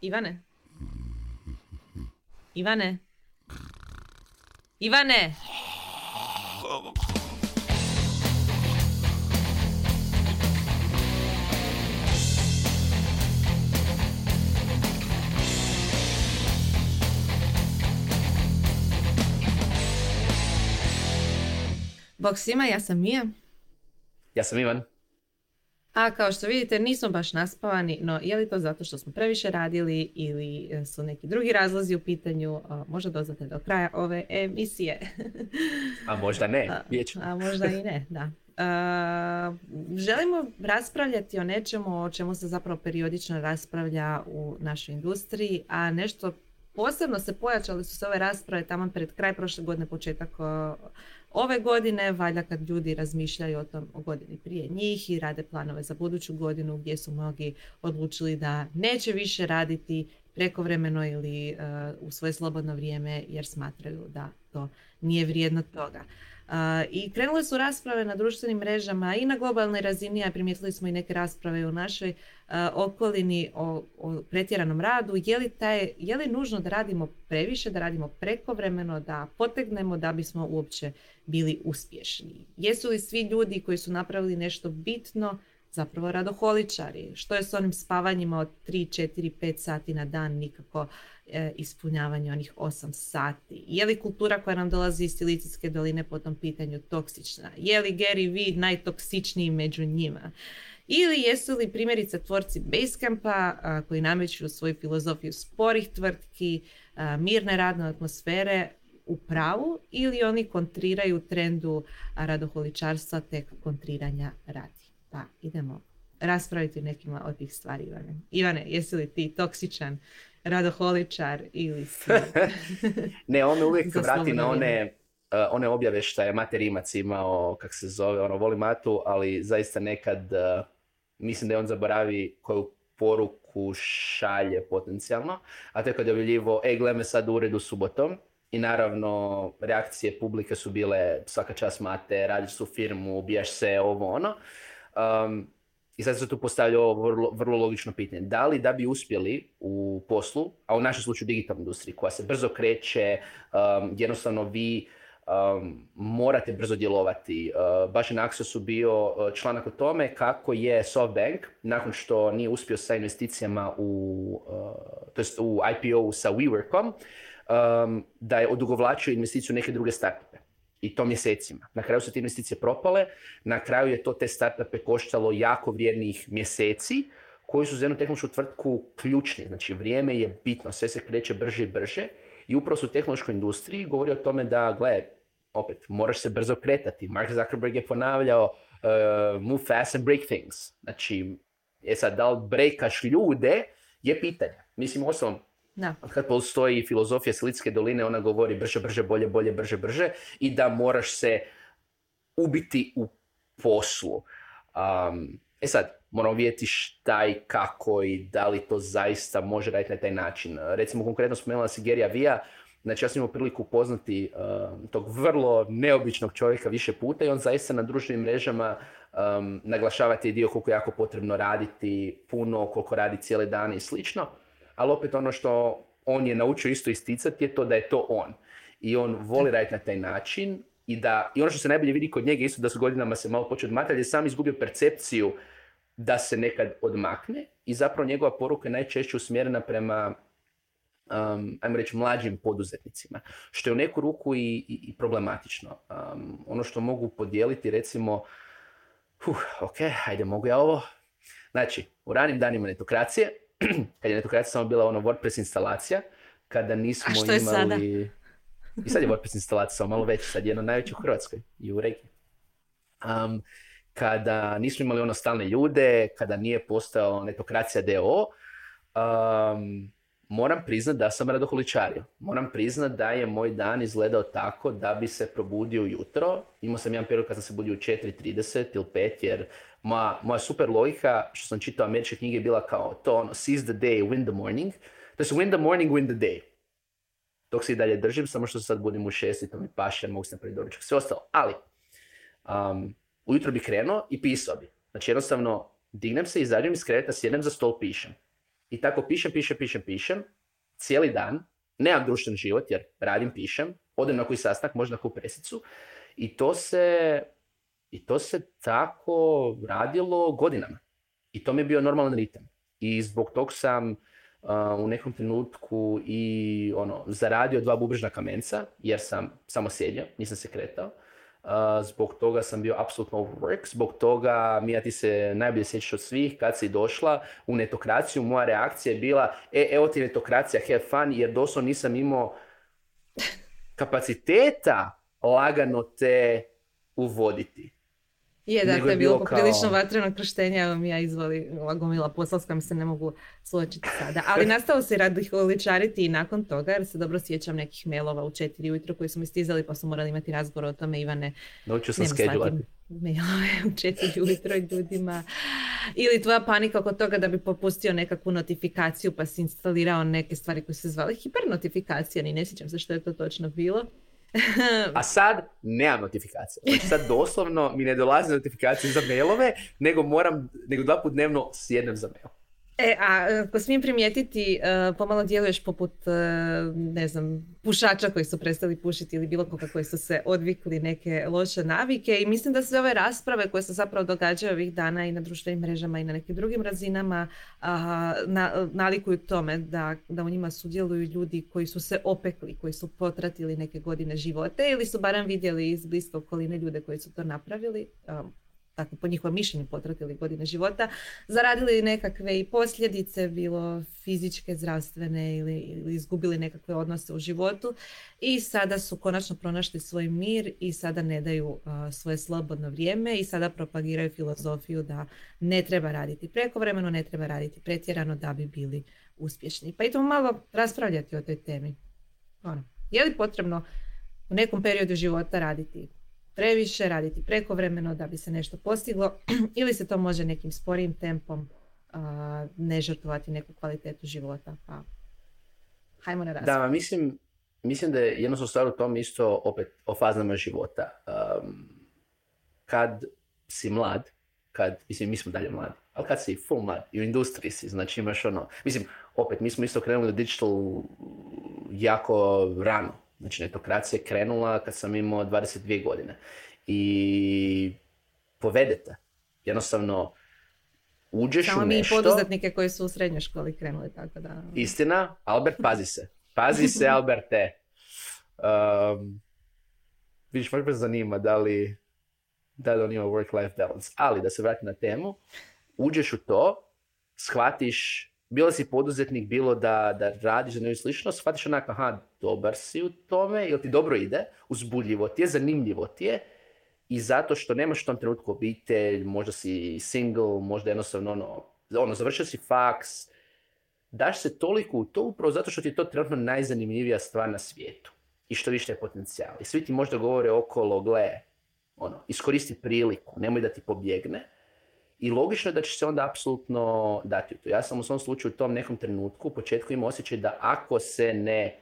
Ivane? Ivane? Ivane! Bog svima, ja sam Mija. Ja sam Ivan. A kao što vidite nismo baš naspavani, no je li to zato što smo previše radili ili e, su neki drugi razlozi u pitanju, možda doznate do kraja ove emisije. a možda ne, a, a možda i ne, da. želimo raspravljati o nečemu o čemu se zapravo periodično raspravlja u našoj industriji, a nešto posebno se pojačale su se ove rasprave tamo pred kraj prošle godine, početak ove godine, valjda kad ljudi razmišljaju o tom o godini prije njih i rade planove za buduću godinu gdje su mnogi odlučili da neće više raditi prekovremeno ili uh, u svoje slobodno vrijeme jer smatraju da to nije vrijedno toga. I krenule su rasprave na društvenim mrežama i na globalnoj razini, a primijetili smo i neke rasprave u našoj okolini o, pretjeranom radu. Je li, taj, je li nužno da radimo previše, da radimo prekovremeno, da potegnemo da bismo uopće bili uspješni? Jesu li svi ljudi koji su napravili nešto bitno zapravo radoholičari? Što je s onim spavanjima od 3, 4, 5 sati na dan nikako ispunjavanje onih 8 sati? Je li kultura koja nam dolazi iz Silicijske doline po tom pitanju toksična? Je li Gary Vee najtoksičniji među njima? Ili jesu li primjerice tvorci Basecampa koji nameću svoju filozofiju sporih tvrtki, mirne radne atmosfere u pravu ili oni kontriraju trendu radoholičarstva te kontriranja radi? Pa idemo raspraviti nekima od tih stvari, Ivane. Ivane, jesi li ti toksičan radoholičar ili si... ne, on me uvijek vrati na one, uh, one objave što je Mate Rimac imao, kak se zove, ono, voli Matu, ali zaista nekad uh, mislim da je on zaboravi koju poruku šalje potencijalno, a to je kad je objavljivo, e, gle me sad u uredu subotom, i naravno, reakcije publike su bile svaka čast mate, radiš su firmu, ubijaš se, ovo ono. Um, i sad se tu postavlja ovo vrlo, vrlo logično pitanje. Da li da bi uspjeli u poslu, a u našem slučaju digitalnoj industriji koja se brzo kreće, um, jednostavno vi um, morate brzo djelovati. Uh, baš na Axosu bio uh, članak o tome kako je SoftBank, nakon što nije uspio sa investicijama u, uh, u IPO sa WeWorkom, um, da je odugovlačio investiciju neke druge startupe i to mjesecima. Na kraju su te investicije propale, na kraju je to te startupe koštalo jako vrijednih mjeseci, koji su za jednu tehnološku tvrtku ključni. Znači, vrijeme je bitno, sve se kreće brže i brže i upravo su u tehnološkoj industriji govori o tome da, gle, opet, moraš se brzo kretati. Mark Zuckerberg je ponavljao uh, move fast and break things. Znači, je sad, da li brekaš ljude, je pitanje. Mislim, osnovom, da. Kad postoji filozofija Silitske doline, ona govori brže, brže, bolje, bolje, brže, brže i da moraš se ubiti u poslu. Um, e sad, moramo vidjeti šta i kako i da li to zaista može raditi na taj način. Recimo, konkretno spomenula si Gerija Vija, Znači, ja sam imao priliku upoznati uh, tog vrlo neobičnog čovjeka više puta i on zaista na društvenim mrežama um, naglašava taj dio koliko je jako potrebno raditi, puno, koliko radi cijele dane i slično ali opet ono što on je naučio isto isticati je to da je to on. I on voli raditi na taj način i da, i ono što se najbolje vidi kod njega isto da su godinama se malo počeo odmakati, je sam izgubio percepciju da se nekad odmakne i zapravo njegova poruka je najčešće usmjerena prema um, ajmo reći, mlađim poduzetnicima, što je u neku ruku i, i, problematično. Um, ono što mogu podijeliti, recimo, uh, ok, hajde, mogu ja ovo. Znači, u ranim danima netokracije, kad je netokracija samo bila ono WordPress instalacija, kada nismo A što je imali... Sada? I sad je WordPress instalacija, samo malo veća, sad je jedno najveće u Hrvatskoj i u regiji. Um, kada nismo imali ono stalne ljude, kada nije postao netokracija DO, um, moram priznat da sam radoholičario. Moram priznat da je moj dan izgledao tako da bi se probudio jutro. Imao sam jedan period kad sam se budio u 4.30 ili 5 jer moja, moja super logika što sam čitao američke knjige bila kao to ono seize the day, win the morning. To je win the morning, win the day. Dok se i dalje držim, samo što sad budim u šest i to mi paše, mogu se napraviti doručak, sve ostalo. Ali, um, ujutro bi krenuo i pisao bi. Znači jednostavno dignem se, izađem iz kreveta, sjednem za stol, pišem. I tako pišem, pišem, pišem, pišem, cijeli dan, nemam društveni život jer radim, pišem, odem na koji sastanak, možda na koju presicu i to se, i to se tako radilo godinama. I to mi je bio normalan ritam. I zbog tog sam u nekom trenutku i ono, zaradio dva bubrežna kamenca, jer sam samo sjedio, nisam se kretao. zbog toga sam bio apsolutno overwork, zbog toga Mija ti se najbolje sjećaš od svih kad si došla u netokraciju, moja reakcija je bila e, evo ti netokracija, have fun, jer doslovno nisam imao kapaciteta lagano te uvoditi. Je, dakle, je bilo poprilično vatreno krštenje, evo mi ja izvali gomila posla s kojim se ne mogu suočiti sada. Ali nastao se radiholičariti i nakon toga, jer se dobro sjećam nekih mailova u četiri ujutro koji su mi stizali, pa su morali imati razgovor o tome, Ivane. Naučio sam skedulati. Mailove u četiri ujutro ljudima. Ili tvoja panika oko toga da bi popustio nekakvu notifikaciju pa si instalirao neke stvari koje se zvali hipernotifikacija, ni ne sjećam se što je to točno bilo. A sad nemam notifikacije. Znači sad doslovno mi ne dolaze notifikacije za mailove, nego moram, nego dva put dnevno sjednem za mail. E, a ako smijem primijetiti, e, pomalo djeluješ poput, e, ne znam, pušača koji su prestali pušiti ili bilo koga koji su se odvikli neke loše navike. I mislim da sve ove rasprave koje se zapravo događaju ovih dana i na društvenim mrežama i na nekim drugim razinama na, nalikuju tome da, da u njima sudjeluju ljudi koji su se opekli, koji su potratili neke godine živote ili su barem vidjeli iz bliske okoline ljude koji su to napravili tako po njihovom mišljenju potratili godine života, zaradili nekakve i posljedice, bilo fizičke, zdravstvene ili, ili izgubili nekakve odnose u životu i sada su konačno pronašli svoj mir i sada ne daju svoje slobodno vrijeme i sada propagiraju filozofiju da ne treba raditi prekovremeno, ne treba raditi pretjerano da bi bili uspješni. Pa idemo malo raspravljati o toj temi. Ono, je li potrebno u nekom periodu života raditi previše, raditi prekovremeno da bi se nešto postiglo ili se to može nekim sporijim tempom ne žrtvovati neku kvalitetu života. Pa hajmo na razliku. Da, mislim, mislim da je jedno stvar u tom isto opet o fazama života. kad si mlad, kad, mislim, mi smo dalje mladi, ali kad si full mlad i u industriji si, znači imaš ono, mislim, opet, mi smo isto krenuli digital jako rano, Znači, netokracija je krenula kad sam imao 22 godine. I povedete. Jednostavno, uđeš Samo u nešto... Samo mi poduzetnike koji su u srednjoj školi krenuli, tako da... Istina, Albert, pazi se. Pazi se, Alberte. Um, vidiš, možda me zanima da li, da li on ima work-life balance. Ali, da se vratim na temu, uđeš u to, shvatiš bilo si poduzetnik, bilo da, da radiš za nešto slično, shvatiš onako, aha, dobar si u tome, ili ti dobro ide, uzbudljivo ti je, zanimljivo ti je, i zato što nemaš u tom trenutku obitelj, možda si single, možda jednostavno ono, ono završio si faks, daš se toliko u to upravo zato što ti je to trenutno najzanimljivija stvar na svijetu. I što više je potencijal. I svi ti možda govore okolo, gle, ono, iskoristi priliku, nemoj da ti pobjegne, i logično je da će se onda apsolutno dati u to. Ja sam u svom slučaju u tom nekom trenutku u početku imao osjećaj da ako se ne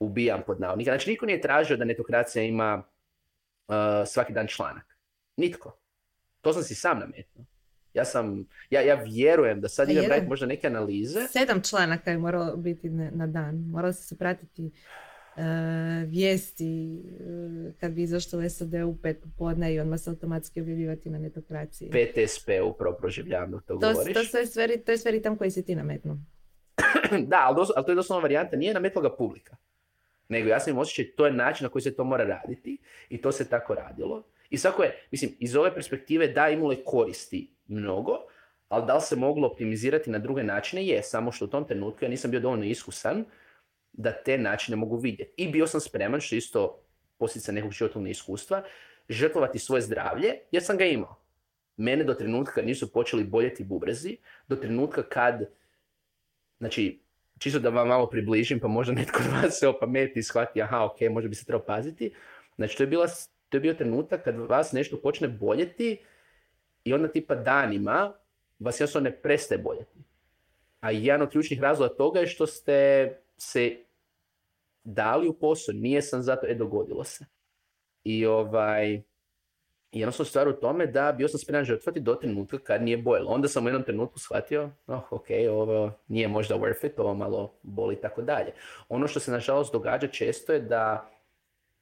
ubijam pod navodnika, znači niko nije tražio da netokracija ima uh, svaki dan članak. Nitko. To sam si sam nametnuo. Ja sam, ja, ja vjerujem da sad idem raditi možda neke analize. Sedam članaka je moralo biti na dan. Moralo se pratiti vijesti e, kad bi izašlo u SAD u pet popodne i odmah se automatski objavljivati na netokraciji. PTSP upravo proživljam dok to, to govoriš. To, to, je sve, to je sve ritam koji si ti nametnuo. da, ali, ali, to je doslovno varijanta. Nije nametla ga publika. Nego ja sam im osjećaj, to je način na koji se to mora raditi i to se tako radilo. I svako je, mislim, iz ove perspektive da imalo je koristi mnogo, ali da li se moglo optimizirati na druge načine? Je, samo što u tom trenutku ja nisam bio dovoljno iskusan da te načine mogu vidjeti. I bio sam spreman, što isto posljedica nekog životnog iskustva, žrtvovati svoje zdravlje, jer sam ga imao. Mene do trenutka nisu počeli boljeti bubrezi, do trenutka kad, znači, čisto da vam malo približim, pa možda netko od vas se opameti i shvati, aha, ok, možda bi se trebao paziti. Znači, to je, bila, to je bio trenutak kad vas nešto počne boljeti i onda tipa danima vas jednostavno ne prestaje boljeti. A jedan od ključnih razloga toga je što ste se dali u posao, nije sam zato, e dogodilo se. I ovaj, jednostavno stvar u tome da bio sam spreman žrtvati do trenutka kad nije bojilo. Onda sam u jednom trenutku shvatio, oh, ok, ovo nije možda worth it, ovo malo boli i tako dalje. Ono što se nažalost događa često je da,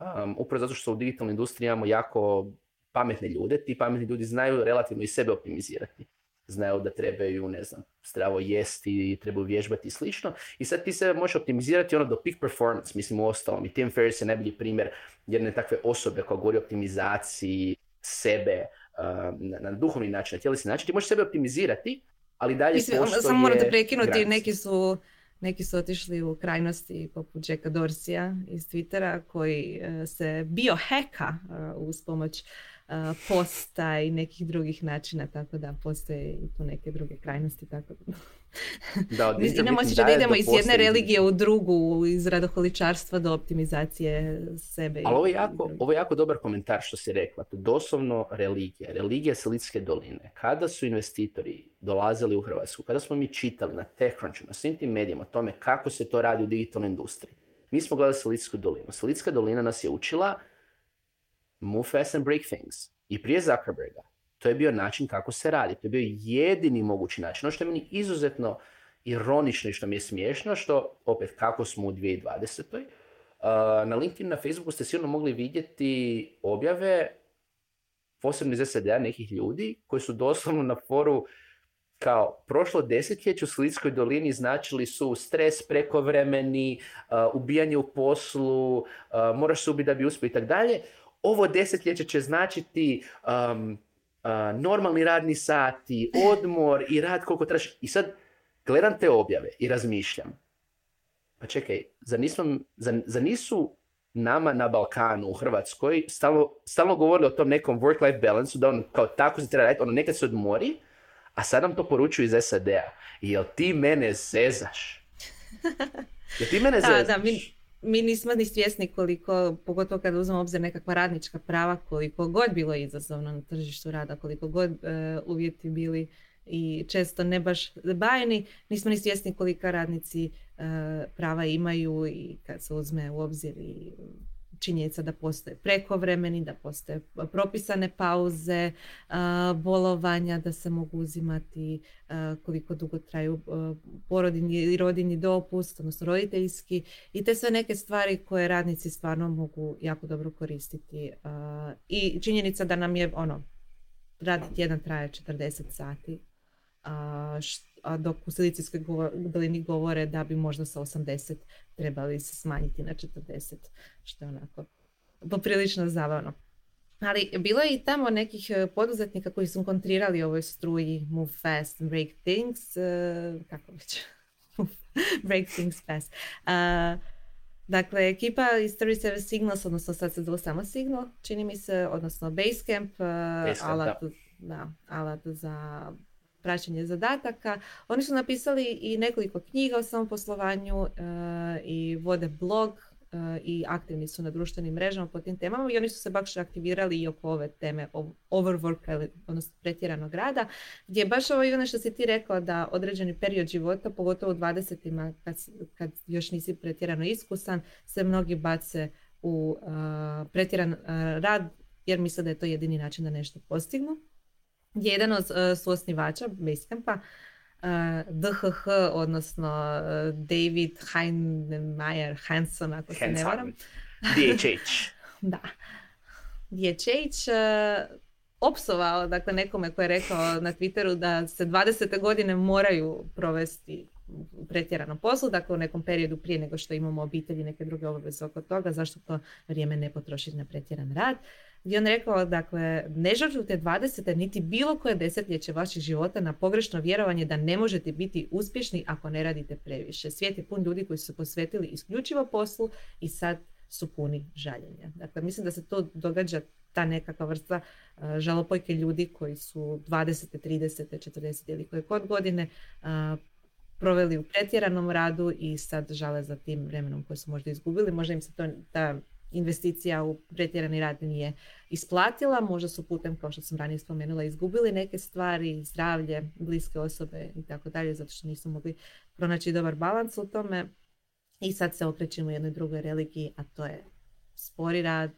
um, upravo zato što u digitalnoj industriji imamo jako pametne ljude, ti pametni ljudi znaju relativno i sebe optimizirati. Znaju da trebaju, ne znam, zdravo jesti, trebaju vježbati i slično. I sad ti se možeš optimizirati ono do peak performance, mislim u ostalom. I Tim Ferriss je najbolji primjer jedne takve osobe koja govori o optimizaciji, sebe na, na duhovni način, na tjelesni način, ti možeš sebe optimizirati, ali dalje Mislim, postoje Samo morate prekinuti, neki su, neki su otišli u krajnosti poput Jacka Dorsija iz Twittera koji uh, se bio heka uh, uz pomoć posta i nekih drugih načina, tako da postoje i tu neke druge krajnosti. Tako da. Da, Imamo osjećaj da idemo iz jedne religije u drugu, iz radoholičarstva do optimizacije sebe. Ali ovo je, jako, ovo je jako dobar komentar što si rekla. To doslovno religija, religija Silicijske doline. Kada su investitori dolazili u Hrvatsku, kada smo mi čitali na TechCrunchu, na svim tim medijima o tome kako se to radi u digitalnoj industriji, mi smo gledali Silicijsku dolinu. Silicijska dolina nas je učila move fast and break things. I prije Zuckerberga, to je bio način kako se radi. To je bio jedini mogući način. Ono što je meni izuzetno ironično i što mi je smiješno, što opet kako smo u 2020. Uh, na LinkedIn, na Facebooku ste sigurno mogli vidjeti objave posebno iz SAD-a nekih ljudi koji su doslovno na foru kao prošlo desetljeće u Slitskoj dolini značili su stres prekovremeni, uh, ubijanje u poslu, uh, moraš se ubiti da bi uspio i tako dalje ovo desetljeće će značiti um, uh, normalni radni sati, odmor i rad koliko trebaš. I sad gledam te objave i razmišljam. Pa čekaj, za, nismo, za, nisu nama na Balkanu, u Hrvatskoj, stalno, stalno govorili o tom nekom work-life balance da on kao tako se treba raditi, ono nekad se odmori, a sad nam to poručuju iz SAD-a. Jel ti mene zezaš? Jel ti mene zezaš? Da, da, mi, mi nismo ni svjesni koliko, pogotovo kada uzmemo obzir nekakva radnička prava, koliko god bilo izazovno na tržištu rada, koliko god e, uvjeti bili i često ne baš bajni, nismo ni svjesni kolika radnici e, prava imaju i kad se uzme u obzir i činjenica da postoje prekovremeni, da postoje propisane pauze, bolovanja da se mogu uzimati koliko dugo traju porodini i rodini dopust, odnosno roditeljski i te sve neke stvari koje radnici stvarno mogu jako dobro koristiti. I činjenica da nam je ono, radni tjedan traje 40 sati, a dok u Silicijskoj dolini govore da bi možda sa 80 trebali se smanjiti na 40, što je onako poprilično zabavno. Ali bilo je i tamo nekih e, poduzetnika koji su kontrirali ovoj struji Move Fast, Break Things, uh, kako već, Break Things Fast. Uh, dakle, ekipa iz 37 Signals, odnosno sad se zove samo Signal, čini mi se, odnosno Basecamp, uh, Basecamp alat, da. da, alat za praćenje zadataka. Oni su napisali i nekoliko knjiga o samoposlovanju e, i vode blog e, i aktivni su na društvenim mrežama po tim temama i oni su se baš aktivirali i oko ove teme overwork, odnosno pretjeranog rada, gdje je baš ovo ono što si ti rekla da određeni period života, pogotovo u 20 kad, kad još nisi pretjerano iskusan, se mnogi bace u uh, pretjeran rad jer misle da je to jedini način da nešto postignu jedan od uh, suosnivača Basecampa, uh, DHH, odnosno uh, David Heinemeier Hanson, ako se ne varam. DHH. da. DHH uh, opsovao dakle, nekome koji je rekao na Twitteru da se 20. godine moraju provesti u pretjeranom poslu, dakle u nekom periodu prije nego što imamo obitelji neke druge obaveze oko toga, zašto to vrijeme ne potrošiti na pretjeran rad gdje on rekao, dakle, ne žrtvujte 20. niti bilo koje desetljeće vaših života na pogrešno vjerovanje da ne možete biti uspješni ako ne radite previše. Svijet je pun ljudi koji su posvetili isključivo poslu i sad su puni žaljenja. Dakle, mislim da se to događa ta nekakva vrsta uh, žalopojke ljudi koji su 20. 30. 40. ili koje kod godine uh, proveli u pretjeranom radu i sad žale za tim vremenom koje su možda izgubili. Možda im se to, ta investicija u pretjerani rad nije isplatila, možda su putem, kao što sam ranije spomenula, izgubili neke stvari, zdravlje, bliske osobe i tako dalje, zato što nisu mogli pronaći dobar balans u tome. I sad se okrećemo jednoj drugoj religiji, a to je spori rad,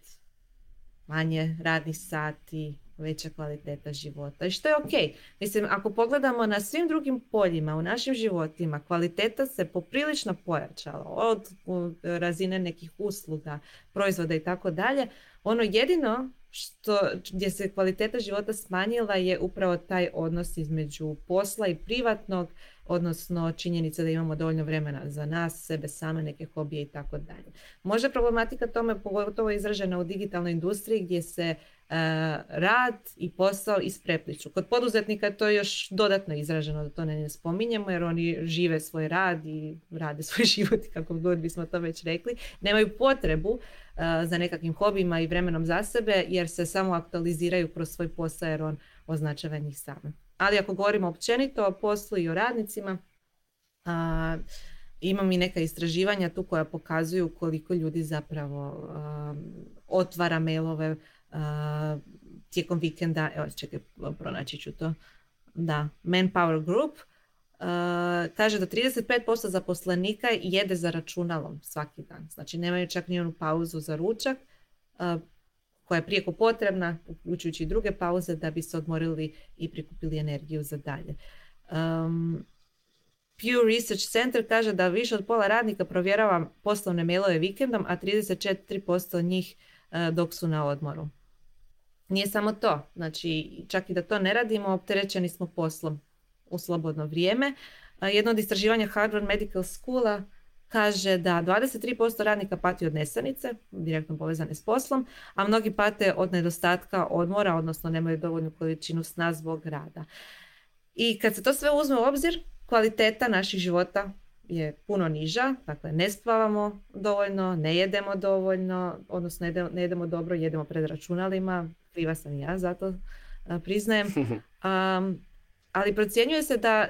manje radnih sati, veća kvaliteta života. I što je ok. Mislim, ako pogledamo na svim drugim poljima u našim životima, kvaliteta se poprilično pojačala. Od razine nekih usluga, proizvoda i tako dalje. Ono jedino što, gdje se kvaliteta života smanjila je upravo taj odnos između posla i privatnog, odnosno činjenica da imamo dovoljno vremena za nas, sebe same, neke hobije i tako dalje. Možda problematika tome pogotovo izražena u digitalnoj industriji gdje se e, rad i posao isprepliču. Kod poduzetnika to je još dodatno izraženo da to ne spominjemo jer oni žive svoj rad i rade svoj život kako god bismo to već rekli. Nemaju potrebu za nekakvim hobijima i vremenom za sebe jer se samo aktualiziraju kroz svoj posao jer on označava njih same. Ali ako govorimo općenito o poslu i o radnicima, a, imam i neka istraživanja tu koja pokazuju koliko ljudi zapravo otvara mailove tijekom vikenda. Evo, čekaj, pronaći ću to. Da, Manpower Group kaže da 35% zaposlenika jede za računalom svaki dan. Znači nemaju čak ni onu pauzu za ručak koja je prijeko potrebna, uključujući i druge pauze, da bi se odmorili i prikupili energiju za dalje. Um, Pew Research Center kaže da više od pola radnika provjerava poslovne mailove vikendom, a 34% njih uh, dok su na odmoru. Nije samo to, znači čak i da to ne radimo, opterećeni smo poslom u slobodno vrijeme. Uh, jedno od istraživanja Harvard Medical Schoola kaže da 23% radnika pati od nesanice, direktno povezane s poslom, a mnogi pate od nedostatka odmora, odnosno nemaju dovoljnu količinu sna zbog rada. I kad se to sve uzme u obzir, kvaliteta naših života je puno niža, dakle ne spavamo dovoljno, ne jedemo dovoljno, odnosno ne jedemo, dobro, jedemo pred računalima, kriva sam i ja, zato priznajem. Um, ali procjenjuje se da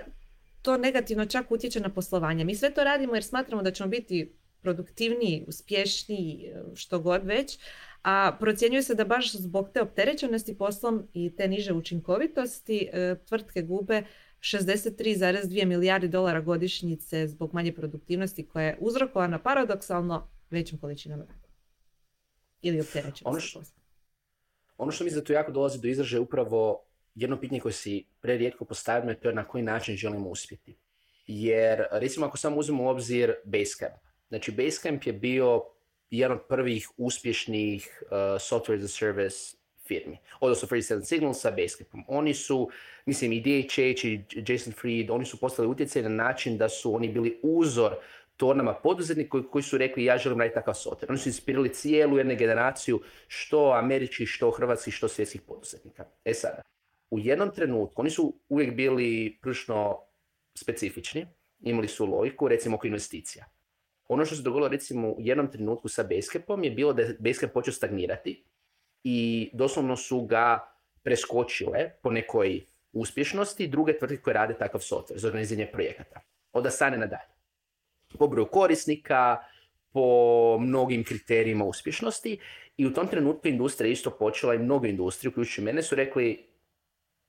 to negativno čak utječe na poslovanje. Mi sve to radimo jer smatramo da ćemo biti produktivniji, uspješniji, što god već, a procjenjuje se da baš zbog te opterećenosti poslom i te niže učinkovitosti e, tvrtke gube 63,2 milijardi dolara godišnjice zbog manje produktivnosti koja je uzrokovana paradoksalno većim količinom rada. Ili opterećenosti ono što, ono što mislim da tu jako dolazi do izražaja upravo jedno pitanje koje si prerijetko postavljamo je to na koji način želimo uspjeti. Jer, recimo, ako samo uzmemo u obzir Basecamp. Znači, Basecamp je bio jedan od prvih uspješnih uh, software as a service firmi. Odnosno 37 Signal sa Basecampom. Oni su, mislim, i DHH i Jason Fried, oni su postali utjecaj na način da su oni bili uzor tornama poduzetnika koji, koji su rekli ja želim raditi takav software. Oni su inspirirali cijelu jednu generaciju što američkih, što hrvatskih, što svjetskih poduzetnika. E sada, u jednom trenutku, oni su uvijek bili prilično specifični, imali su logiku, recimo oko investicija. Ono što se dogodilo recimo u jednom trenutku sa Basecampom je bilo da je Basecamp počeo stagnirati i doslovno su ga preskočile po nekoj uspješnosti druge tvrtke koje rade takav software za organiziranje projekata. Od Asane nadalje. Po broju korisnika, po mnogim kriterijima uspješnosti i u tom trenutku industrija isto počela i mnogo industrije, uključujući mene, su rekli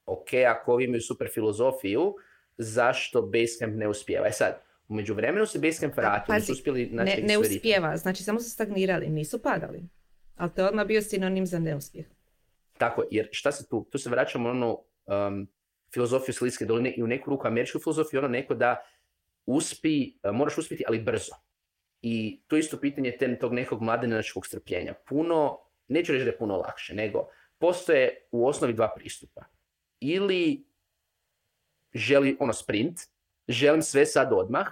ok, ako ovi imaju super filozofiju, zašto Basecamp ne uspijeva? E sad, u međuvremenu se Basecamp vratio, nisu uspjeli ne, ne uspijeva, znači samo su stagnirali, nisu padali. Ali to je odmah bio sinonim za neuspjeh. Tako, jer šta se tu, tu se vraćamo ono um, filozofiju Silicijske doline i u neku ruku američku filozofiju, ono neko da uspi, uh, moraš uspjeti, ali brzo. I to isto pitanje ten, tog nekog mladenačkog strpljenja. Puno, neću reći da je puno lakše, nego postoje u osnovi dva pristupa ili želi ono sprint, želim sve sad odmah,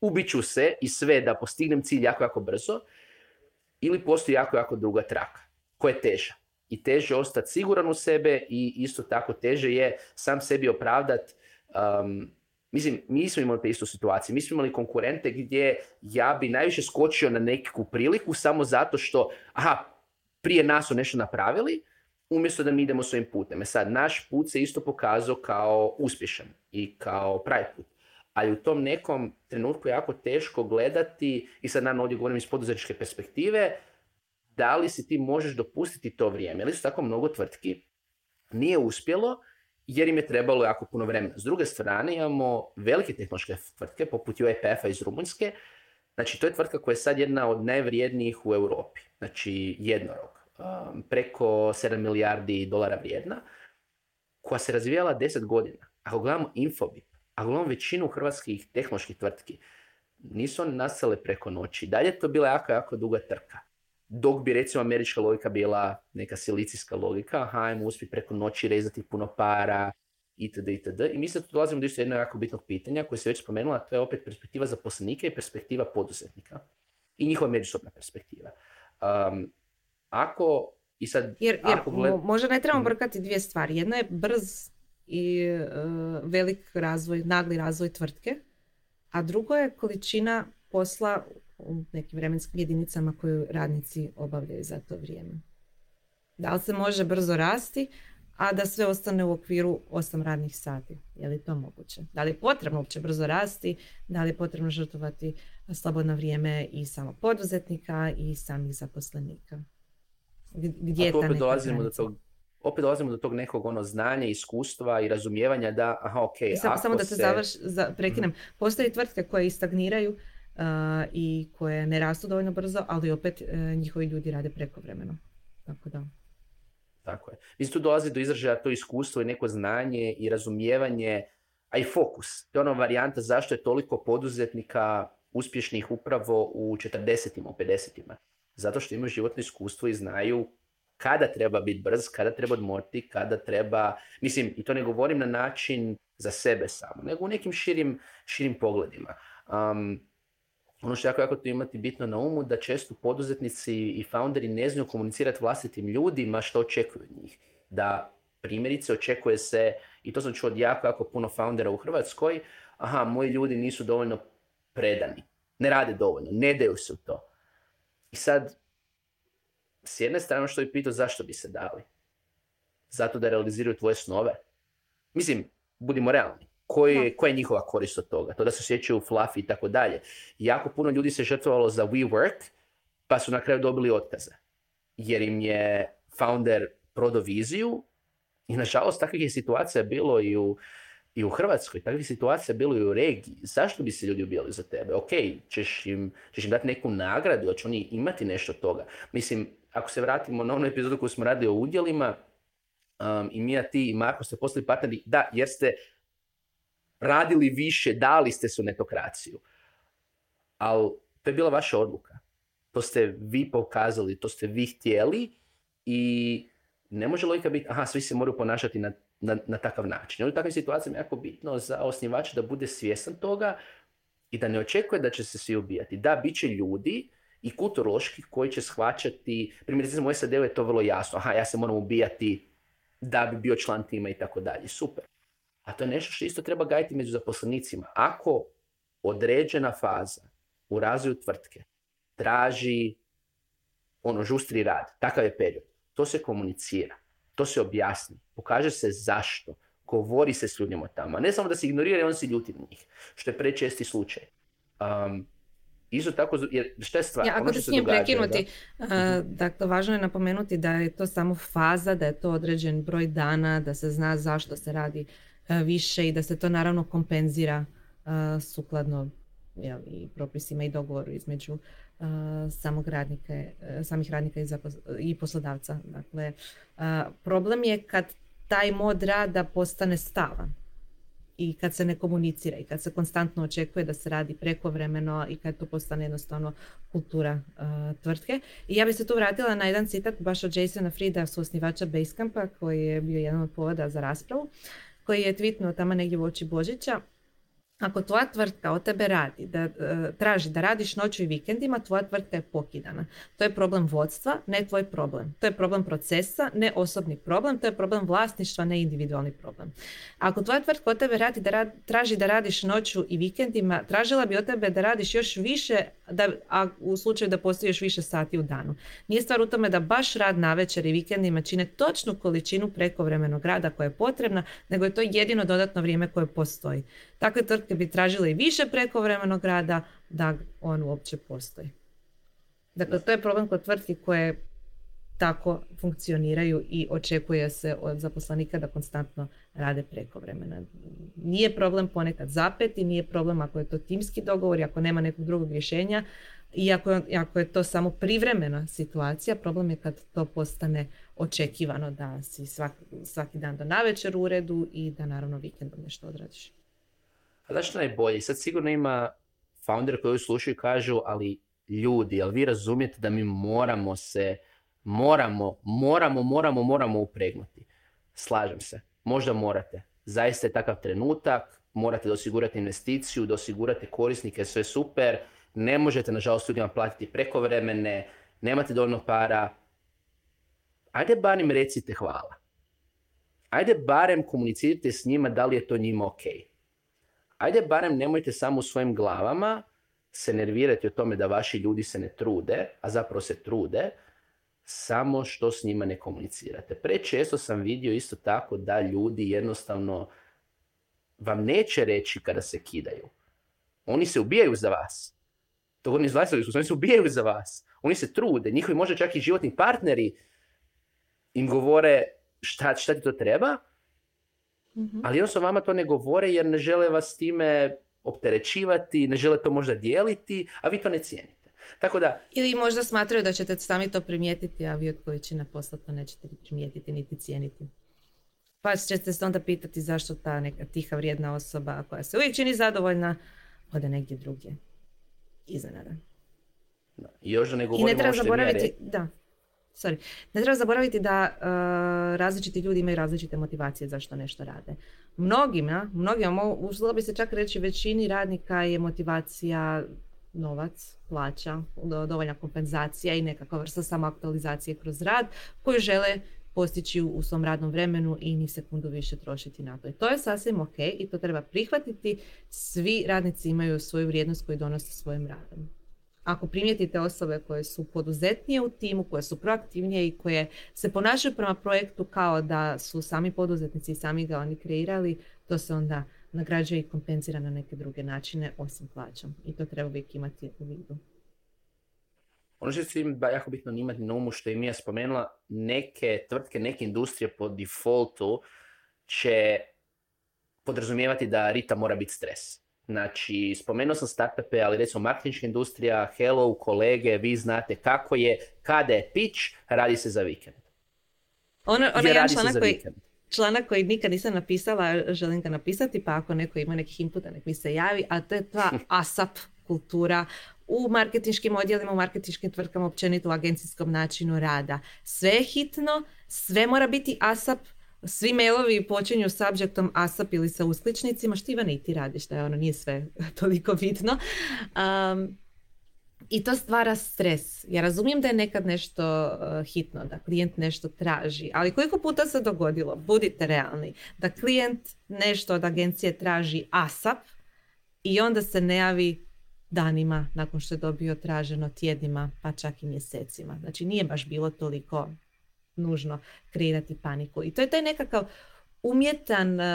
ubiću se i sve da postignem cilj jako, jako brzo, ili postoji jako, jako druga traka, koja je teža. I teže ostati siguran u sebe i isto tako teže je sam sebi opravdat um, Mislim, mi smo imali te istu situaciju. Mi smo imali konkurente gdje ja bi najviše skočio na neku priliku samo zato što, aha, prije nas su nešto napravili, umjesto da mi idemo svojim putem. E sad, naš put se isto pokazao kao uspješan i kao pravi put. Ali u tom nekom trenutku je jako teško gledati, i sad naravno ovdje govorim iz poduzetničke perspektive, da li si ti možeš dopustiti to vrijeme. Ili su tako mnogo tvrtki nije uspjelo jer im je trebalo jako puno vremena. S druge strane imamo velike tehnološke tvrtke poput UiPath-a iz Rumunjske. Znači to je tvrtka koja je sad jedna od najvrijednijih u Europi. Znači jednorog um, preko 7 milijardi dolara vrijedna, koja se razvijala 10 godina. Ako gledamo Infobip, ako gledamo većinu hrvatskih tehnoloških tvrtki, nisu one nastale preko noći. Dalje je to bila jako, jako duga trka. Dok bi recimo američka logika bila neka silicijska logika, aha, ajmo uspjeti preko noći rezati puno para, itd. itd. I mislim tu dolazimo do jednog jako bitnog pitanja koje se već spomenula, to je opet perspektiva zaposlenika i perspektiva poduzetnika. I njihova međusobna perspektiva. Um, ako i sad, jer, jer možda ne trebamo mhm. brkati dvije stvari. Jedno je brz i uh, velik razvoj, nagli razvoj tvrtke, a drugo je količina posla u nekim vremenskim jedinicama koju radnici obavljaju za to vrijeme. Da li se može brzo rasti, a da sve ostane u okviru 8 radnih sati. Je li to moguće? Da li je potrebno uopće brzo rasti? Da li je potrebno žrtvovati slobodno vrijeme i samo poduzetnika i samih zaposlenika? Gdje a opet dolazimo do tog opet dolazimo do tog nekog ono znanja, iskustva i razumijevanja da, aha, ok, samo, samo da se završ, za, prekinem. Mhm. Postoje tvrtke koje stagniraju uh, i koje ne rastu dovoljno brzo, ali opet uh, njihovi ljudi rade prekovremeno. Tako da. Tako je. Mislim, tu dolazi do izražaja to iskustvo i neko znanje i razumijevanje, a i fokus. To je ono varijanta zašto je toliko poduzetnika uspješnih upravo u 40-ima, u 50-ima. Zato što imaju životno iskustvo i znaju kada treba biti brz, kada treba odmoriti, kada treba, mislim, i to ne govorim na način za sebe samo, nego u nekim širim, širim pogledima. Um, ono što jako, jako tu imati bitno na umu, da često poduzetnici i founderi ne znaju komunicirati vlastitim ljudima što očekuju od njih. Da primjerice očekuje se, i to sam čuo od jako, jako puno foundera u Hrvatskoj, aha, moji ljudi nisu dovoljno predani, ne rade dovoljno, ne daju se u to. I sad, s jedne strane što bi pitao zašto bi se dali? Zato da realiziraju tvoje snove? Mislim, budimo realni. Koji, koja je njihova korist od toga? To da se sjećaju fluffy i tako dalje. Jako puno ljudi se žrtvovalo za WeWork, pa su na kraju dobili otkaze. Jer im je founder prodao viziju i nažalost takvih je situacija bilo i u, i u Hrvatskoj, takvih situacija bilo i u regiji. Zašto bi se ljudi ubijali za tebe? Ok, ćeš im, ćeš im dati neku nagradu, će oni imati nešto od toga. Mislim, ako se vratimo na onu epizodu koju smo radili o udjelima, um, i mi, a ti i Marko ste postali partneri, da, jer ste radili više, dali ste su netokraciju. Ali to je bila vaša odluka. To ste vi pokazali, to ste vi htjeli i ne može logika biti, aha, svi se moraju ponašati na, na, na takav način. U takvim situacijama je jako bitno za osnivača da bude svjestan toga i da ne očekuje da će se svi ubijati. Da, bit će ljudi i kulturološki koji će shvaćati, primjerice u SAD-u je to vrlo jasno, aha, ja se moram ubijati da bi bio član tima i tako dalje, super. A to je nešto što isto treba gajiti među zaposlenicima. Ako određena faza u razvoju tvrtke traži ono žustri rad, takav je period, to se komunicira, to se objasni, pokaže se zašto, govori se s ljudima tamo, ne samo da se ignorira i on se ljuti na njih, što je prečesti slučaj. Um, Isto tako, jer šta je stvar? Ja, ako ono s njim prekinuti, uh, dakle, važno je napomenuti da je to samo faza, da je to određen broj dana, da se zna zašto se radi uh, više i da se to naravno kompenzira uh, sukladno jel, i propisima i dogovoru između radnika, samih radnika i, poslodavca. Dakle, problem je kad taj mod rada postane stavan i kad se ne komunicira i kad se konstantno očekuje da se radi prekovremeno i kad to postane jednostavno kultura tvrtke. I ja bih se tu vratila na jedan citat baš od Jasona Frida, osnivača Basecampa, koji je bio jedan od povoda za raspravu, koji je tweetnuo tamo negdje u oči Božića ako tvoja tvrtka od tebe radi, da, e, traži da radiš noću i vikendima, tvoja tvrtka je pokidana. To je problem vodstva, ne tvoj problem. To je problem procesa, ne osobni problem, to je problem vlasništva, ne individualni problem. Ako tvoja tvrtka od tebe radi da traži da radiš noću i vikendima, tražila bi od tebe da radiš još više, da, a u slučaju da postoji još više sati u danu. Nije stvar u tome da baš rad na večer i vikendima čine točnu količinu prekovremenog rada koja je potrebna, nego je to jedino dodatno vrijeme koje postoji. Takve tvrtke bi tražile i više prekovremenog rada da on uopće postoji. Dakle, to je problem kod tvrtki koje tako funkcioniraju i očekuje se od zaposlenika da konstantno rade prekovremeno. Nije problem ponekad zapeti, nije problem ako je to timski dogovor i ako nema nekog drugog rješenja, Iako, iako je to samo privremena situacija, problem je kad to postane očekivano da si svaki, svaki dan do navečer u uredu i da naravno vikendom nešto odradiš. A znaš najbolje? Sad sigurno ima founder koji slušaju i kažu, ali ljudi, ali vi razumijete da mi moramo se, moramo, moramo, moramo, moramo upregnuti. Slažem se. Možda morate. Zaista je takav trenutak, morate da osigurate investiciju, osigurate korisnike, sve super. Ne možete, nažalost, ljudima platiti prekovremene, nemate dovoljno para. Ajde barem recite hvala. Ajde barem komunicirajte s njima da li je to njima ok. Ajde barem nemojte samo u svojim glavama se nervirati o tome da vaši ljudi se ne trude, a zapravo se trude, samo što s njima ne komunicirate. Prečesto sam vidio isto tako da ljudi jednostavno vam neće reći kada se kidaju. Oni se ubijaju za vas. To oni izglasali su, oni se ubijaju za vas. Oni se trude, njihovi možda čak i životni partneri im govore šta, šta ti to treba, mm-hmm. ali jednostavno vama to ne govore jer ne žele vas time opterećivati, ne žele to možda dijeliti, a vi to ne cijenite. Tako da... Ili možda smatraju da ćete sami to primijetiti, a vi od koji će na posla to nećete primijetiti niti cijeniti. Pa ćete se onda pitati zašto ta neka tiha vrijedna osoba koja se uvijek čini zadovoljna ode negdje drugdje. Iznenada. Da. I još da ne I ne treba zaboraviti, da, sorry, ne treba zaboraviti da uh, različiti ljudi imaju različite motivacije zašto nešto rade. Mnogima, mnogima, uzelo bi se čak reći većini radnika je motivacija novac, plaća, dovoljna kompenzacija i nekakva vrsta samoaktualizacije kroz rad koju žele postići u, svom radnom vremenu i ni sekundu više trošiti na to. I to je sasvim ok i to treba prihvatiti. Svi radnici imaju svoju vrijednost koju donose svojim radom. Ako primijetite osobe koje su poduzetnije u timu, koje su proaktivnije i koje se ponašaju prema projektu kao da su sami poduzetnici i sami ga oni kreirali, to se onda nagrađuje i kompenzira na neke druge načine osim plaćom. I to treba uvijek imati u vidu. Ono što je jako bitno imati na umu što je Mija spomenula, neke tvrtke, neke industrije po defaultu će podrazumijevati da Rita mora biti stres. Znači, spomenuo sam startupe, ali recimo marketinška industrija, hello, kolege, vi znate kako je, kada je pitch, radi se za vikend. Ono, ono je jedan članak koji, članak koji nikad nisam napisala, želim ga napisati, pa ako neko ima nekih inputa, nek mi se javi, a to je ta ASAP kultura u marketinškim odjelima, u marketinškim tvrtkama, općenito u agencijskom načinu rada. Sve je hitno, sve mora biti ASAP, svi mailovi počinju subjectom ASAP ili sa uskličnicima, što Ivana i ti radiš, da je ono nije sve toliko bitno. Um, I to stvara stres. Ja razumijem da je nekad nešto uh, hitno, da klijent nešto traži, ali koliko puta se dogodilo, budite realni, da klijent nešto od agencije traži ASAP i onda se ne javi danima nakon što je dobio traženo tjednima, pa čak i mjesecima. Znači nije baš bilo toliko nužno kreirati paniku. I to je taj nekakav umjetan uh,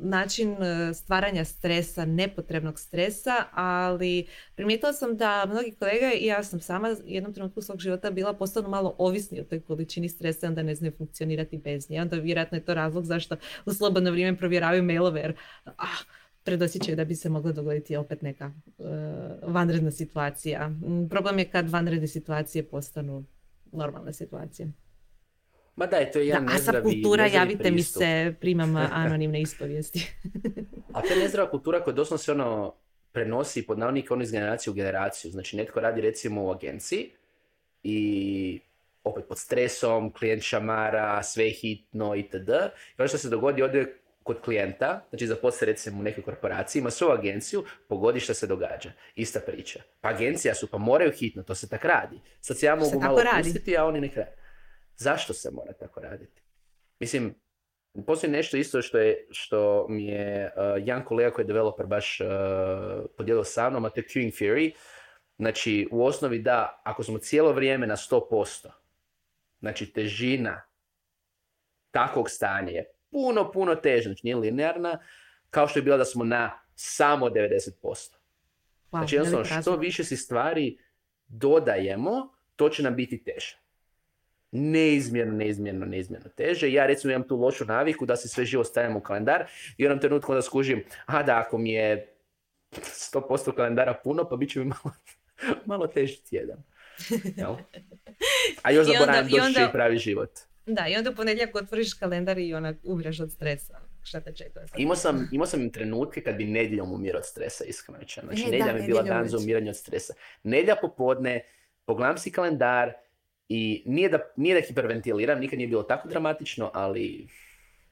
način uh, stvaranja stresa, nepotrebnog stresa, ali primijetila sam da mnogi kolege i ja sam sama jednom trenutku svog života bila postanu malo ovisni o toj količini stresa, onda ne znaju funkcionirati bez nje. Onda vjerojatno je to razlog zašto u slobodno vrijeme provjeravaju mailove jer ah, predosjećaju da bi se mogla dogoditi opet neka uh, vanredna situacija. Problem je kad vanredne situacije postanu normalne situacije. Ma da, to je jedan da, nezdravi, kultura, javite mi se, primam anonimne ispovijesti. a to je nezdrava kultura koja doslovno se ono prenosi pod navodnike ono iz generacije u generaciju. Znači netko radi recimo u agenciji i opet pod stresom, klijent šamara, sve hitno itd. I ono što se dogodi, ode kod klijenta, znači zaposle recimo u nekoj korporaciji, ima svoju agenciju, pogodi što se događa. Ista priča. Pa agencija su, pa moraju hitno, to se tak radi. Sad se ja mogu malo pustiti, a oni ne radi. Zašto se mora tako raditi? Mislim, postoji nešto isto što, je, što mi je uh, jedan kolega koji je developer baš uh, podijelio sa mnom, a to je queuing theory. Znači, u osnovi da, ako smo cijelo vrijeme na 100%, znači težina takvog stanja je puno, puno teža, znači nije linearna, kao što je bila da smo na samo 90%. Wow, znači jednostavno što više si stvari dodajemo, to će nam biti teže. Neizmjerno, neizmjerno, neizmjerno teže. Ja recimo imam tu lošu naviku da se sve živo stavljam u kalendar i u jednom trenutku onda skužim, a da ako mi je 100% kalendara puno, pa bit će mi malo malo teži tjedan. A još zaboravim doći i pravi život. Da, i onda u ponedjeljak otvoriš kalendar i onak umreš od stresa. Šta te čeka? Imao sam, imao sam trenutke kad bi nedjeljom umirao od stresa, iskreno Znači, e, nedjelja mi je bila dan za umiranje od stresa. Nedjelja popodne, pogledam si kalendar i nije da, nije da hiperventiliram, nikad nije bilo tako dramatično, ali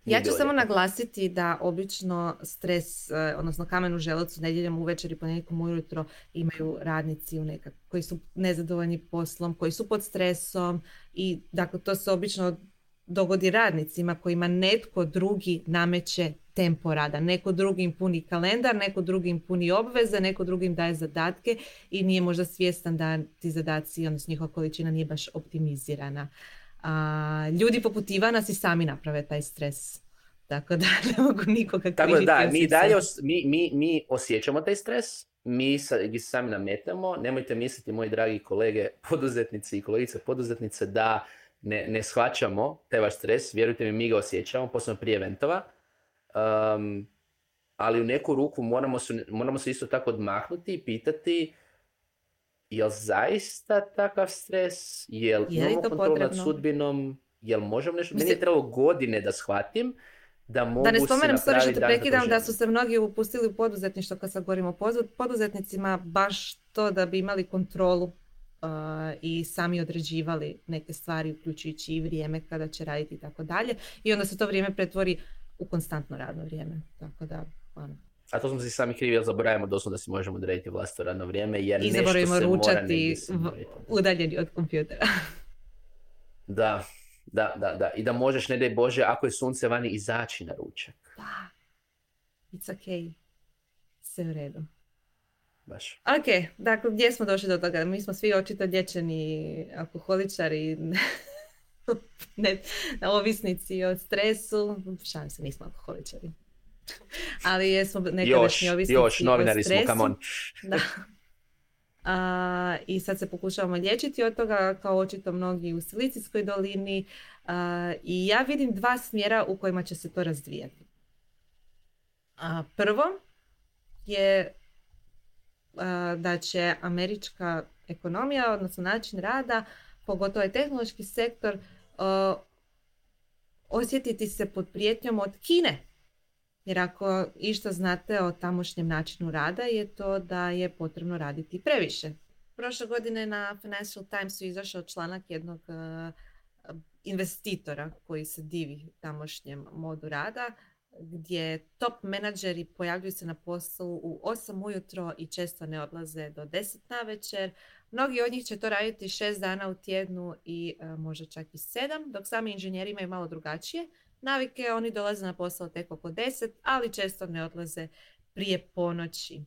ja ću samo naglasiti da obično stres, e, odnosno kamen u želucu nedjeljom uvečer i ponedjeljkom ujutro imaju radnici u nekak, koji su nezadovoljni poslom, koji su pod stresom i dakle to se obično dogodi radnicima kojima netko drugi nameće tempo rada. Neko drugi im puni kalendar, neko drugi im puni obveze, neko drugi im daje zadatke i nije možda svjestan da ti zadaci, odnosno njihova količina nije baš optimizirana. A, ljudi poput Ivana si sami naprave taj stres. Tako da ne mogu nikoga Tako da, mi dalje mi, mi, mi osjećamo taj stres, mi sa, sami nametnemo. Nemojte misliti, moji dragi kolege poduzetnici i kolegice poduzetnice, da ne, ne shvaćamo taj vaš stres. Vjerujte mi, mi ga osjećamo, posebno prije eventova. Um, ali u neku ruku moramo se, moramo se isto tako odmahnuti i pitati jel zaista takav stres, jel, je imamo kontrol nad sudbinom, jel možemo nešto, meni je trebalo godine da shvatim da mogu Da ne spomenem, sorry što te prekidam, da su se mnogi upustili u poduzetništvo kad sad govorimo o poduzetnicima, baš to da bi imali kontrolu uh, i sami određivali neke stvari, uključujući i vrijeme kada će raditi i tako dalje. I onda se to vrijeme pretvori u konstantno radno vrijeme. Tako da, ono. A to smo si sami krivi, jer zaboravimo doslovno da si možemo odrediti vlastno radno vrijeme, jer I nešto se ručati mora udaljeni od kompjutera. da, da, da, da. I da možeš, ne daj Bože, ako je sunce vani, izaći na ručak. Da. It's okay. Sve u redu. Baš. Ok, dakle, gdje smo došli do toga? Mi smo svi očito dječani alkoholičari, ne, ovisnici o stresu. Šan se, nismo alkoholičari. Ali jesmo nekadašnji ovisnici Još, novinari smo, come on. da. A, I sad se pokušavamo liječiti od toga, kao očito mnogi u Silicijskoj dolini. A, I ja vidim dva smjera u kojima će se to razvijati. A, prvo je da će američka ekonomija, odnosno način rada, pogotovo je tehnološki sektor, osjetiti se pod prijetnjom od Kine. Jer ako išta znate o tamošnjem načinu rada je to da je potrebno raditi previše. Prošle godine na Financial Timesu izašao članak jednog investitora koji se divi tamošnjem modu rada gdje top menadžeri pojavljuju se na poslu u 8 ujutro i često ne odlaze do 10 na večer. Mnogi od njih će to raditi 6 dana u tjednu i e, možda čak i 7, dok sami inženjeri imaju malo drugačije. Navike oni dolaze na posao tek oko 10, ali često ne odlaze prije ponoći.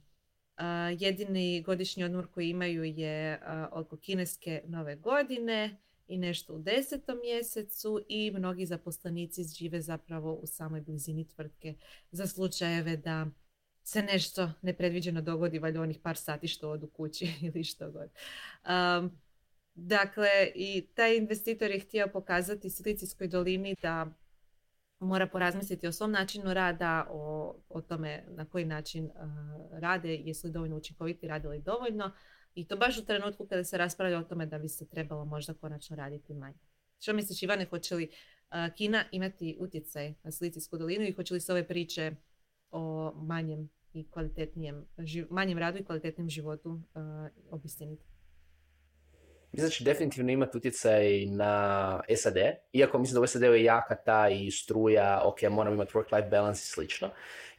Jedini godišnji odmor koji imaju je oko kineske nove godine i nešto u desetom mjesecu i mnogi zaposlenici žive zapravo u samoj blizini tvrtke za slučajeve da se nešto nepredviđeno dogodi, valjda onih par sati što odu kući ili što god. Um, dakle, i taj investitor je htio pokazati Silicijskoj dolini da mora porazmisliti o svom načinu rada, o, o tome na koji način uh, rade, jesu li dovoljno učinkoviti, radili dovoljno, i to baš u trenutku kada se raspravlja o tome da bi se trebalo možda konačno raditi manje. Što misliš Ivane, hoće li Kina imati utjecaj na Silicijsku dolinu i hoće li se ove priče o manjem i kvalitetnijem, manjem radu i kvalitetnijem životu uh, obistiniti? Mislim da će definitivno imati utjecaj na SAD, iako mislim da u SAD je jaka ta i struja, ok, moramo imati work-life balance i slično.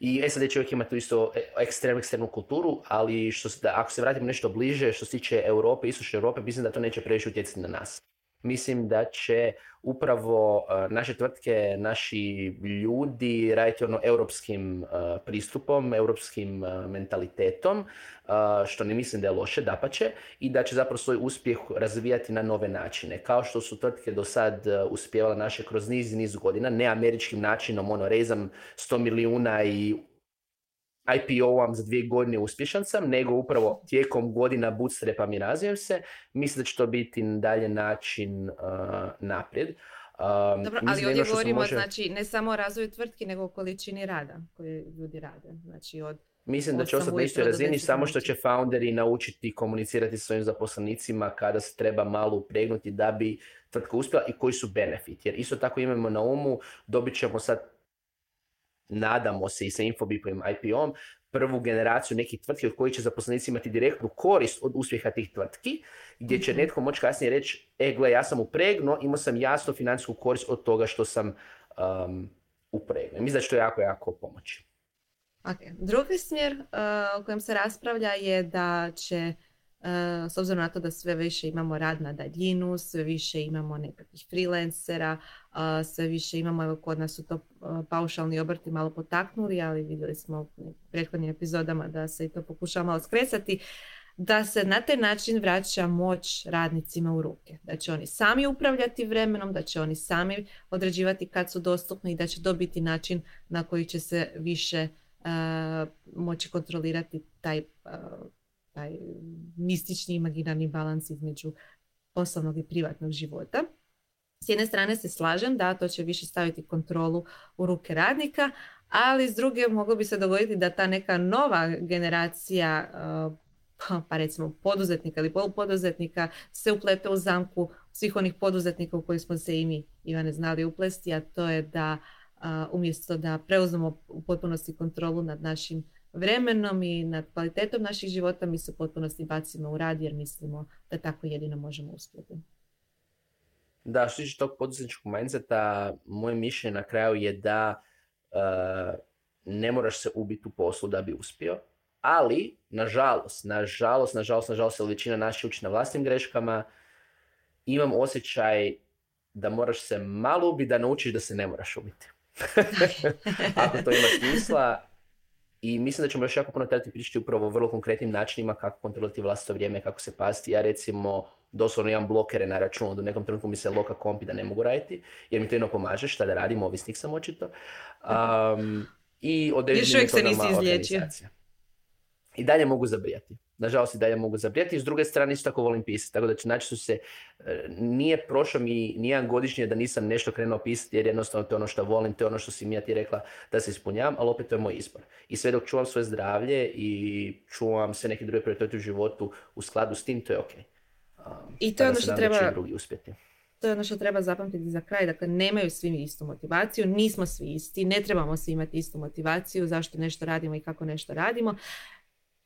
I SAD će uvijek imati tu isto ekstremnu, ekstremnu kulturu, ali što se, ako se vratimo nešto bliže što se tiče Europe, istočne Europe, mislim da to neće previše utjecati na nas mislim da će upravo e, naše tvrtke, naši ljudi raditi ono europskim e, pristupom, europskim e, mentalitetom, što ne mislim da je loše, dapače, i da će zapravo svoj uspjeh razvijati na nove načine. Kao što su tvrtke do sad uspjevale naše kroz niz niz godina, ne američkim načinom, ono, rezam 100 milijuna i IPO-am za dvije godine uspješan sam, nego upravo tijekom godina bootstrapam i razvijem se, mislim da će to biti dalje način uh, naprijed. Um, Dobro, ali ovdje govorimo može... znači, ne samo o razvoju tvrtki, nego o količini rada koje ljudi rade. Znači od Mislim da će ostati na istoj razini, samo što će founderi naučiti komunicirati s svojim zaposlenicima kada se treba malo upregnuti da bi tvrtka uspjela i koji su benefit. Jer isto tako imamo na umu, dobit ćemo sad, nadamo se i sa Infobipom IPO-om, prvu generaciju nekih tvrtki od kojih će zaposlenici imati direktnu korist od uspjeha tih tvrtki, gdje će mhm. netko moći kasnije reći, e, gle, ja sam upregnuo, imao sam jasnu financijsku korist od toga što sam um, upregnuo. Mislim da će to jako, jako pomoći. Okay. Drugi smjer uh, o kojem se raspravlja je da će, uh, s obzirom na to da sve više imamo rad na daljinu, sve više imamo nekakvih freelancera, uh, sve više imamo, evo kod nas su to paušalni obrti malo potaknuli, ali vidjeli smo u prethodnim epizodama da se i to pokušava malo skresati, da se na taj način vraća moć radnicima u ruke. Da će oni sami upravljati vremenom, da će oni sami određivati kad su dostupni i da će dobiti način na koji će se više moći kontrolirati taj, taj mistični imaginarni balans između poslovnog i privatnog života. S jedne strane se slažem da to će više staviti kontrolu u ruke radnika, ali s druge moglo bi se dogoditi da ta neka nova generacija pa recimo poduzetnika ili polupoduzetnika se uplete u zamku svih onih poduzetnika u koji smo se i mi Ivane znali uplesti, a to je da umjesto da preuzmemo u potpunosti kontrolu nad našim vremenom i nad kvalitetom naših života, mi se u potpunosti bacimo u rad jer mislimo da tako jedino možemo uspjeti. Da, što tiče tog poduzetničkog mindseta, moje mišljenje na kraju je da ne moraš se ubiti u poslu da bi uspio, ali, nažalost, nažalost, nažalost, nažalost, većina naši uči na vlastnim greškama, imam osjećaj da moraš se malo ubiti da naučiš da se ne moraš ubiti. ako to ima smisla. I mislim da ćemo još jako puno trebati pričati upravo o vrlo konkretnim načinima kako kontrolirati vlastito vrijeme, kako se pasti. Ja recimo doslovno imam blokere na računu, do nekom trenutku mi se loka kompi da ne mogu raditi, jer mi to jedno pomaže, šta da radim, ovisnik sam očito. Um, I određenim uvijek se nisi I dalje mogu zabrijati nažalost i dalje mogu zabrijati. S druge strane isto tako volim pisati, tako da znači su se, e, nije prošlo mi nijedan godišnje da nisam nešto krenuo pisati jer jednostavno to je ono što volim, to je ono što si mi ja ti rekla da se ispunjam, ali opet to je moj izbor. I sve dok čuvam svoje zdravlje i čuvam sve neke druge prioritete u životu u skladu s tim, to je ok. Um, I to je ono što treba... Drugi uspjeti. To je ono što treba zapamtiti za kraj, dakle nemaju svi istu motivaciju, nismo svi isti, ne trebamo svi imati istu motivaciju, zašto nešto radimo i kako nešto radimo.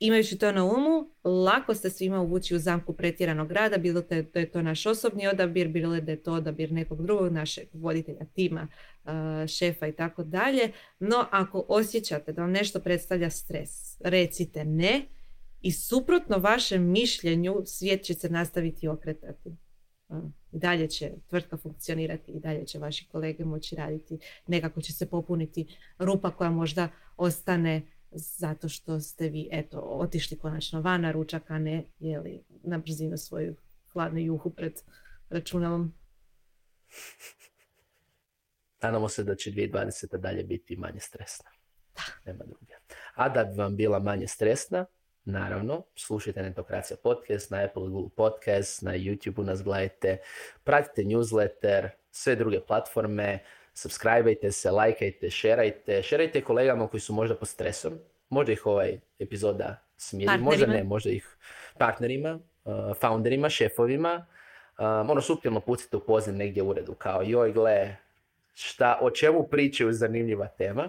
Imajući to na umu, lako ste svima uvući u zamku pretjeranog rada, bilo da je to naš osobni odabir, bilo da je to odabir nekog drugog, našeg voditelja, tima, šefa i tako dalje. No, ako osjećate da vam nešto predstavlja stres, recite ne i suprotno vašem mišljenju svijet će se nastaviti okretati. I dalje će tvrtka funkcionirati i dalje će vaši kolege moći raditi. Nekako će se popuniti rupa koja možda ostane zato što ste vi eto otišli konačno van na ručak, a ne jeli na brzinu svoju hladnu juhu pred računalom. Nadamo se da će 2020. dalje biti manje stresna. Nema druge. A da bi vam bila manje stresna, naravno, slušajte Netokracija podcast na Apple Google podcast, na YouTube nas gledajte, pratite newsletter, sve druge platforme, subscribeajte se, lajkajte, šerajte, šerajte kolegama koji su možda pod stresom, možda ih ovaj epizoda smiri, možda ne, možda ih partnerima, uh, founderima, šefovima, um, ono suptilno pucite u poziv negdje u uredu, kao joj gle, šta, o čemu pričaju zanimljiva tema.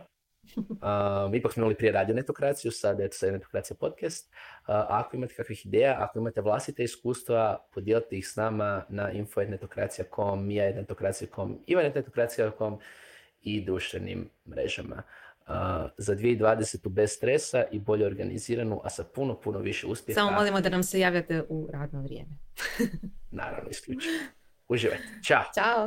Um, ipak smo imali prije radio netokraciju, sad je to netokracija podcast. Uh, ako imate kakvih ideja, ako imate vlastite iskustva, podijelite ih s nama na info.netokracija.com, mija.netokracija.com, ivan.netokracija.com i društvenim mrežama. Uh, za 2020. bez stresa i bolje organiziranu, a sa puno, puno više uspjeha. Samo molimo da nam se javljate u radno vrijeme. Naravno, isključivo. Uživajte. Ćao. Ćao.